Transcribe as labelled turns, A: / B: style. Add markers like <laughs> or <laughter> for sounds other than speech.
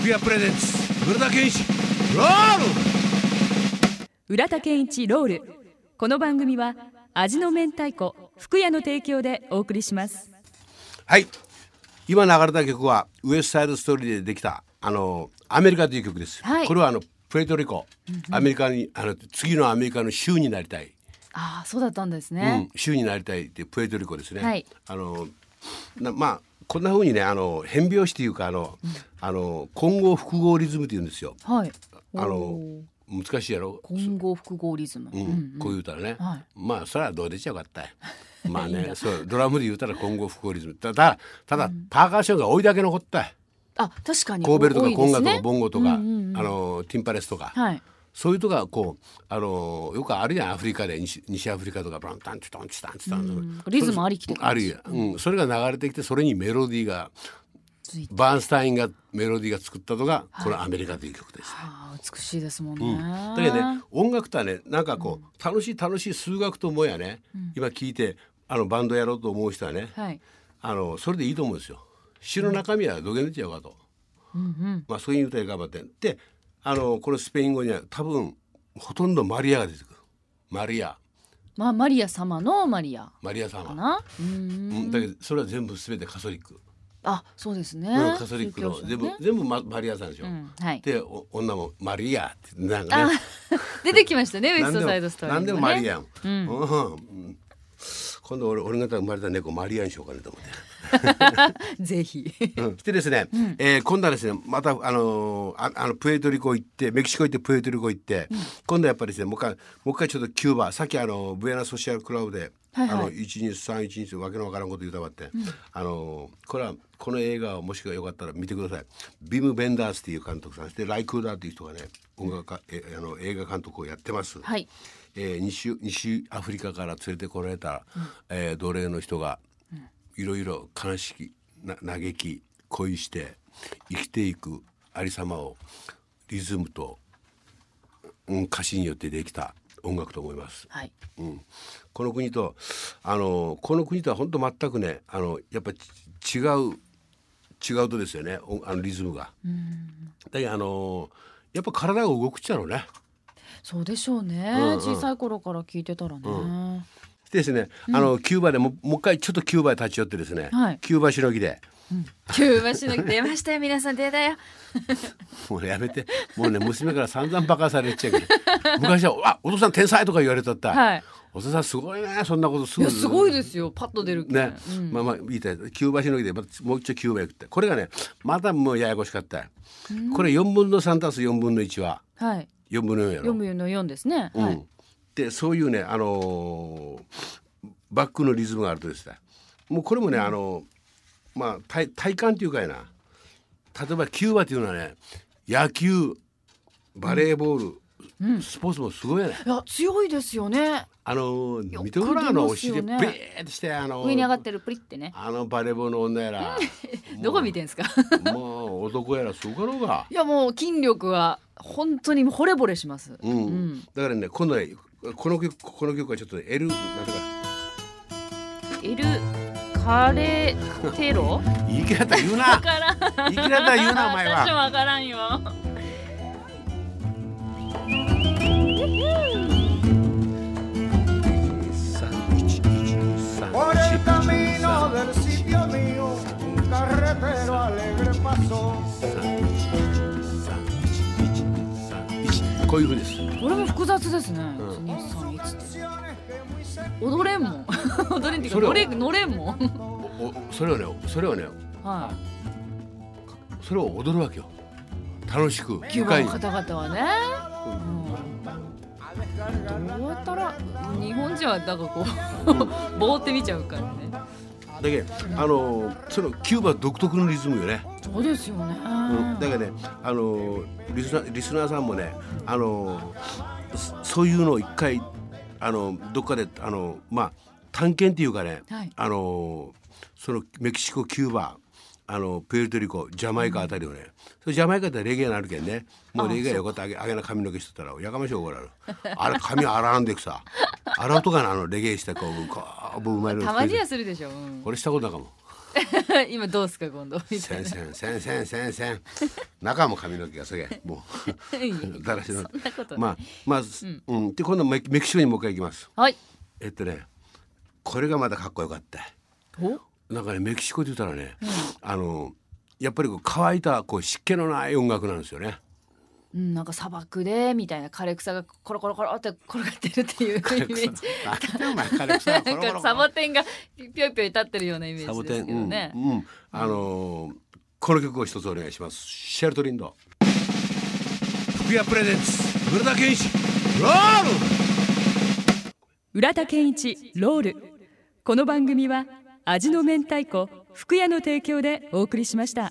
A: 福屋プレゼンツ浦田健一ロール
B: 浦田健一ロールこの番組は味の明太子福屋の提供でお送りします。
A: はい。今流れた曲はウエストサイドストーリーでできたあのアメリカという曲です、
B: はい。
A: これはあのプエルトリコ、アメリカにあの次のアメリカの州になりたい、
B: ああそうだったんです
A: う
B: ね
A: ん、、州になりたいってプエルトリコですね、
B: はい。
A: あのなまあこんな風にねあの変拍子っていうかあの、あの混合複合リズムって言うんですよ。
B: はい。
A: あの難しいやろ？
B: 混合複合リズム、
A: うん。こう言うたらね、
B: はい。
A: まあそれはどうでちゃよかったよまあねそうドラムで言うたら混合複合リズム。ただただ、パーカッションが多いだけ残った。よ
B: あ確かに。
A: コーベルとか
B: 多い
A: コンガとかボンゴとか、
B: うんうんうん。
A: あのティンパレスとか、
B: はい
A: そういうとがこうあのよくあるやん。アフリカで西西アフリカとかバンタンチタンチタンチタン。
B: ん。リズムありき
A: あるやん、うん、それが流れてきてそれにメロディーがバーンスタインがメロディーが作ったのがこの「アメリカ」という曲です。
B: あー美しいですもんね、
A: だけどね音楽とはねなんかこう、楽しい楽しい数学と思うやね、今聞いてあのバンドやろうと思う人はね、
B: はい。
A: あのそれでいいと思うんですよ。詩の中身はどげねちゃうかと、まあそういう歌で頑張って。であのこのスペイン語には多分ほとんどマリアが出てくる。マリア。
B: まあマリア様のマリア
A: マリア様。
B: かなうーん。
A: うん、だけどそれは全部全てカソリック、
B: あそうですね、
A: うんカソリックの全部、
B: 宗教者ね。
A: 全部ママリアさんでしょ、
B: うんはい。
A: でお女もマリアってなんかね。<laughs>
B: 出てきましたねウエス
A: 何でも
B: トサイドストーリー
A: 何でもマリアン、
B: うん。
A: うん。うん今度俺俺が生まれた猫マリアンにしようかなと思って。<laughs>
B: ぜひ。
A: うん。でですね、えー今度はですねまたあのーああのプエルトリコ行ってメキシコ行ってプエルトリコ行って、今度はやっぱりですねもう一回もう一回ちょっとキューバさっきあのブエナソシアルクラブで、
B: はいはい。
A: あの一日三一日わけのわからんこと言うたわって、あのーこれはこの映画をもしよかったら見てください。ビム・ベンダースっていう監督さんそしてライクーダーっていう人がね音楽家えあの映画監督をやってます。
B: はい。
A: えー西西アフリカから連れてこられた、えー奴隷の人がいろいろ悲しきな嘆き恋して生きていくありさまをリズムと、うん、歌詞によってできた音楽と思います。
B: はい。
A: うん、この国とあのこの国とは本当全くねあのやっぱち違う違うとですよね。おあのリズムが。だけどあのやっぱ体が動くっちゃろうね。
B: そうでしょうね、
A: うんうん。
B: 小さい頃から聞いてたらね、
A: でですね、あのキューバでももう一回ちょっとキューバで立ち寄ってですね、
B: はい。
A: キューバしのぎで
B: キューバしのぎ出ましたよ皆さん出たよ。
A: もうねやめて。もうね娘から散々バカされちゃうけど。<laughs> 昔は「あお父さん天才!」とか言われとった、
B: はい。
A: お父さんすごいねそんなことす
B: い
A: ぐ
B: やすごいですよ。パッと出るけ
A: ね、
B: うん。
A: まあまあ言いたい。キューバしのぎでまたもう一丁キューバ行くって。これがねまたもうややこしかった。よこれ4分の3たす4分の1は。
B: はい。
A: 4分の4やろ。
B: 読むよの四ですね、
A: うん。
B: はい。
A: でそういうねあのーバックのリズムがあるとですね。もうこれもね、あのーまあ体体感っていうかやな。例えばキューバっていうのはね野球バレーボール、スポーツもすごいやね。
B: いや強いですよね。
A: あの見てごらんあのお尻でベ
B: 出ますよ
A: ーってしてあのー
B: 上に上がってるプリってね。
A: あのバレーボールの女やら。<laughs>
B: どこ見てんすか？
A: もう男やらそうかろうが。
B: いやもう筋力は本当に惚れ惚れします、
A: うん。だからね今度ねこの曲この曲はちょっと L なんていうか。
B: エルカレテロ？
A: 言い切られたら言うな
B: わからん
A: 言い切られたら言うなお前は。
B: わからんよ
A: 三一一三
C: Por el
A: 一
C: camino del sitio mío, un carretero alegre pasó.
A: こういうふうです。
B: これも複雑ですね、
A: ん
B: 一二三一って踊れんもん。<laughs> 踊れんっていうか乗れ乗れんもん。
A: おおそれをねそれをね
B: は
A: それを踊るわけよ。楽しく
B: いキュの方々はね、うん、どうやったら日本人はだからこう <laughs> ぼーって見ちゃうからね。
A: だけどあのそのキューバ独特のリズムよね。
B: そうですよね、
A: うん、だからねあのリスナーリスナーさんもねあのそそういうのを一回あのどっかであのまあ探検っていうかね、
B: はい。
A: あのそのメキシコキューバあのプエルトリコジャマイカあたりをね、それジャマイカってレゲエになるけんね。もうレゲエよ。か。ったあげあげな髪の毛しとったらやかましい怒られる。あれ髪洗わんでくさ。洗うとかなあのレゲエしたこうこううまいの
B: たまにはするでしょ、うん。
A: これしたことないかも <laughs>
B: 今どうすか今度みたい
A: せん
B: な。
A: せんせんせんせんせん中も髪の毛がすげえ。も
B: う。
A: だらしの。
B: そんなこと
A: まあまあうん、で今度メキメキシコにもう一回行きます。
B: はい。
A: えっとねこれがまたかっこよかった。
B: お？
A: なんかねメキシコで言ったらね、あのやっぱりこう乾いたこう湿気のない音楽なんですよね
B: うん、なんか砂漠でみたいな枯れ草がコロコロコロって転がってるっていうイメージ。なんかサボテンがぴょいぴょい立ってるようなイメージです
A: サボテン
B: けどね、
A: うんうん、あのーこの曲を一つお願いします。シェルトリンド。福屋プレゼンツ村田健一ロール。
D: 浦田健一ロール。この番組は味の明太子福屋の提供でお送りしました